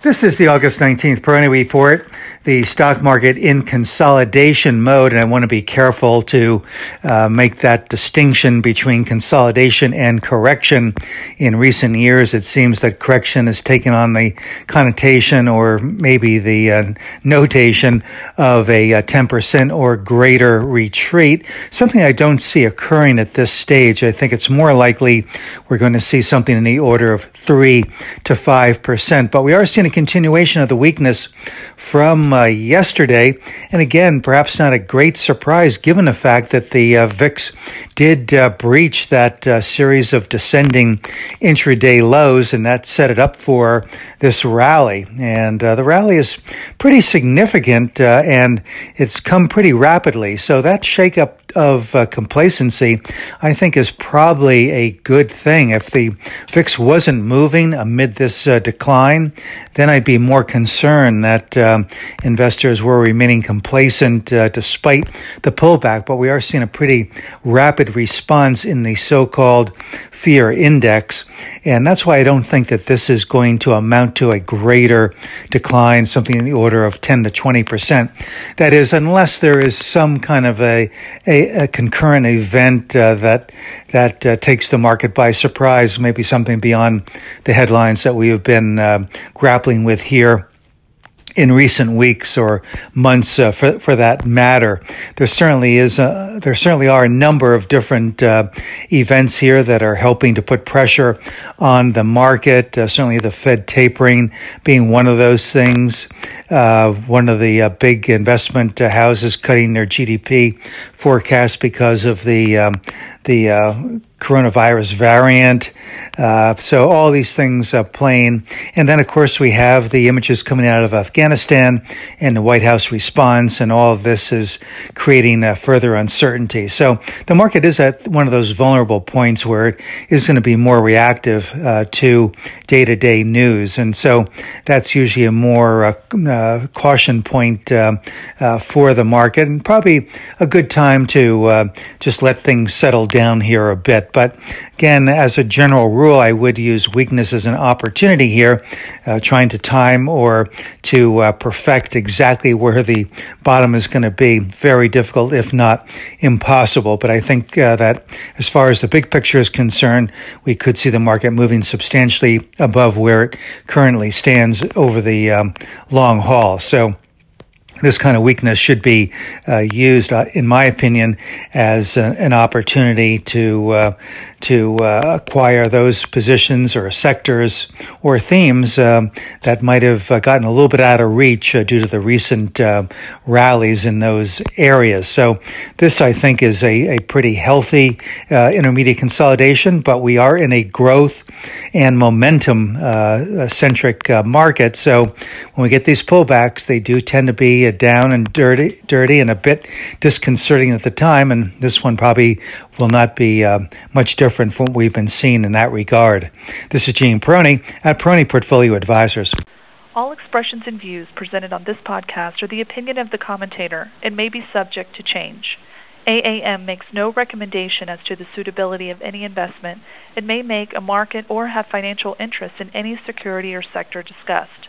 This is the August 19th Peroni Report, the stock market in consolidation mode, and I want to be careful to uh, make that distinction between consolidation and correction. In recent years, it seems that correction has taken on the connotation or maybe the uh, notation of a, a uh, 10% or greater retreat, something I don't see occurring at this stage. I think it's more likely we're going to see something in the order of 3 to 5%, but we are seeing a continuation of the weakness from uh, yesterday. And again, perhaps not a great surprise given the fact that the uh, VIX did uh, breach that uh, series of descending intraday lows, and that set it up for this rally. And uh, the rally is pretty significant, uh, and it's come pretty rapidly. So that shakeup of complacency, I think, is probably a good thing. If the VIX wasn't moving amid this decline, then I'd be more concerned that um, investors were remaining complacent uh, despite the pullback. But we are seeing a pretty rapid response in the so called fear index. And that's why I don't think that this is going to amount to a greater decline, something in the order of 10 to 20%. That is, unless there is some kind of a, a a, concurrent event uh, that that uh, takes the market by surprise, maybe something beyond the headlines that we have been uh, grappling with here in recent weeks or months, uh, for for that matter. There certainly is. A, there certainly are a number of different uh, events here that are helping to put pressure on the market. Uh, certainly, the Fed tapering being one of those things. Uh, one of the uh, big investment uh, houses cutting their GDP forecast because of the um, the coronavirus variant. Uh, so all these things are playing. And then, of course, we have the images coming out of Afghanistan and the White House response, and all of this is creating uh, further uncertainty. So the market is at one of those vulnerable points where it is going to be more reactive uh, to day to day news. And so that's usually a more uh, uh, caution point uh, for the market and probably a good time to just let things settle down here a bit. But again, as a general rule, I would use weakness as an opportunity here, uh, trying to time or to uh, perfect exactly where the bottom is going to be. Very difficult, if not impossible. But I think uh, that as far as the big picture is concerned, we could see the market moving substantially above where it currently stands over the um, long haul. So, this kind of weakness should be uh, used, uh, in my opinion, as a, an opportunity to uh, to uh, acquire those positions or sectors or themes um, that might have uh, gotten a little bit out of reach uh, due to the recent rallies in those areas. So, this I think is a, a pretty healthy intermediate consolidation, but we are in a growth and momentum centric market. So, when we get these pullbacks, they do tend to be down and dirty, dirty, and a bit disconcerting at the time. And this one probably will not be uh, much different from what we've been seeing in that regard. This is Gene Peroni at Peroni Portfolio Advisors. All expressions and views presented on this podcast are the opinion of the commentator and may be subject to change. AAM makes no recommendation as to the suitability of any investment and may make a market or have financial interest in any security or sector discussed.